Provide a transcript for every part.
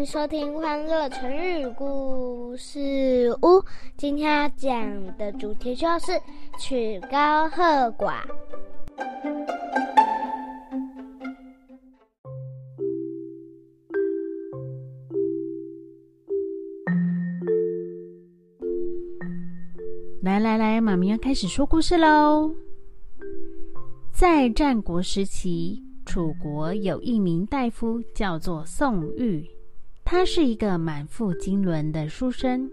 迎收听《欢乐成语故事屋》。今天要讲的主题就是“曲高和寡”。来来来，妈咪要开始说故事喽。在战国时期。楚国有一名大夫，叫做宋玉，他是一个满腹经纶的书生，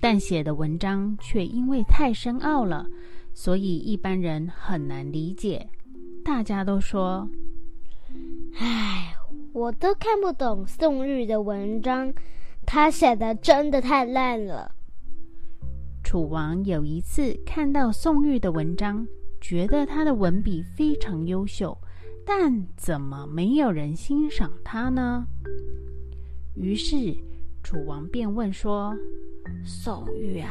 但写的文章却因为太深奥了，所以一般人很难理解。大家都说：“唉，我都看不懂宋玉的文章，他写的真的太烂了。”楚王有一次看到宋玉的文章，觉得他的文笔非常优秀。但怎么没有人欣赏他呢？于是楚王便问说：“宋玉啊，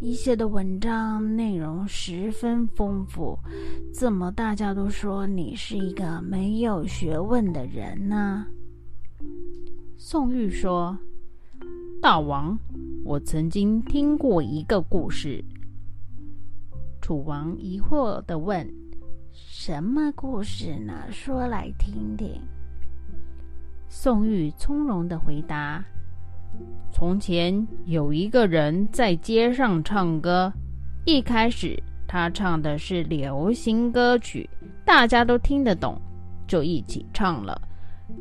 你写的文章内容十分丰富，怎么大家都说你是一个没有学问的人呢？”宋玉说：“大王，我曾经听过一个故事。”楚王疑惑的问。什么故事呢？说来听听。宋玉从容的回答：“从前有一个人在街上唱歌，一开始他唱的是流行歌曲，大家都听得懂，就一起唱了。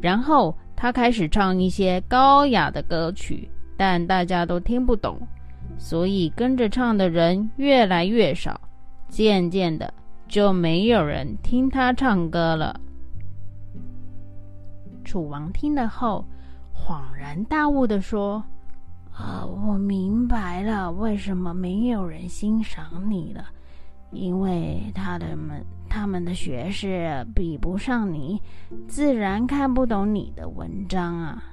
然后他开始唱一些高雅的歌曲，但大家都听不懂，所以跟着唱的人越来越少，渐渐的。”就没有人听他唱歌了。楚王听了后，恍然大悟的说：“啊，我明白了，为什么没有人欣赏你了？因为他的们他们的学识比不上你，自然看不懂你的文章啊。”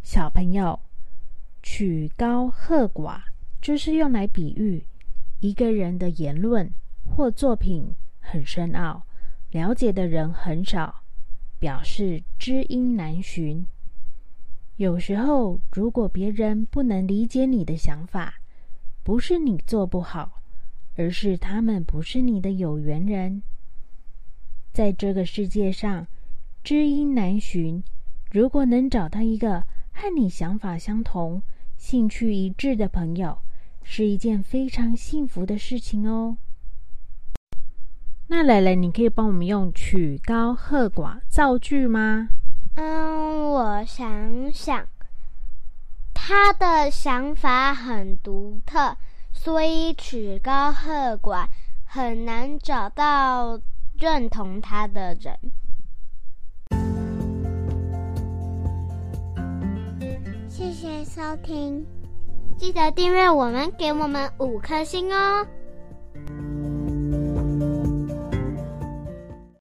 小朋友，曲高和寡。就是用来比喻一个人的言论或作品很深奥，了解的人很少，表示知音难寻。有时候，如果别人不能理解你的想法，不是你做不好，而是他们不是你的有缘人。在这个世界上，知音难寻。如果能找到一个和你想法相同、兴趣一致的朋友，是一件非常幸福的事情哦。那蕾蕾，你可以帮我们用“曲高和寡”造句吗？嗯，我想想，他的想法很独特，所以曲高和寡很难找到认同他的人。谢谢收听。记得订阅我们，给我们五颗星哦！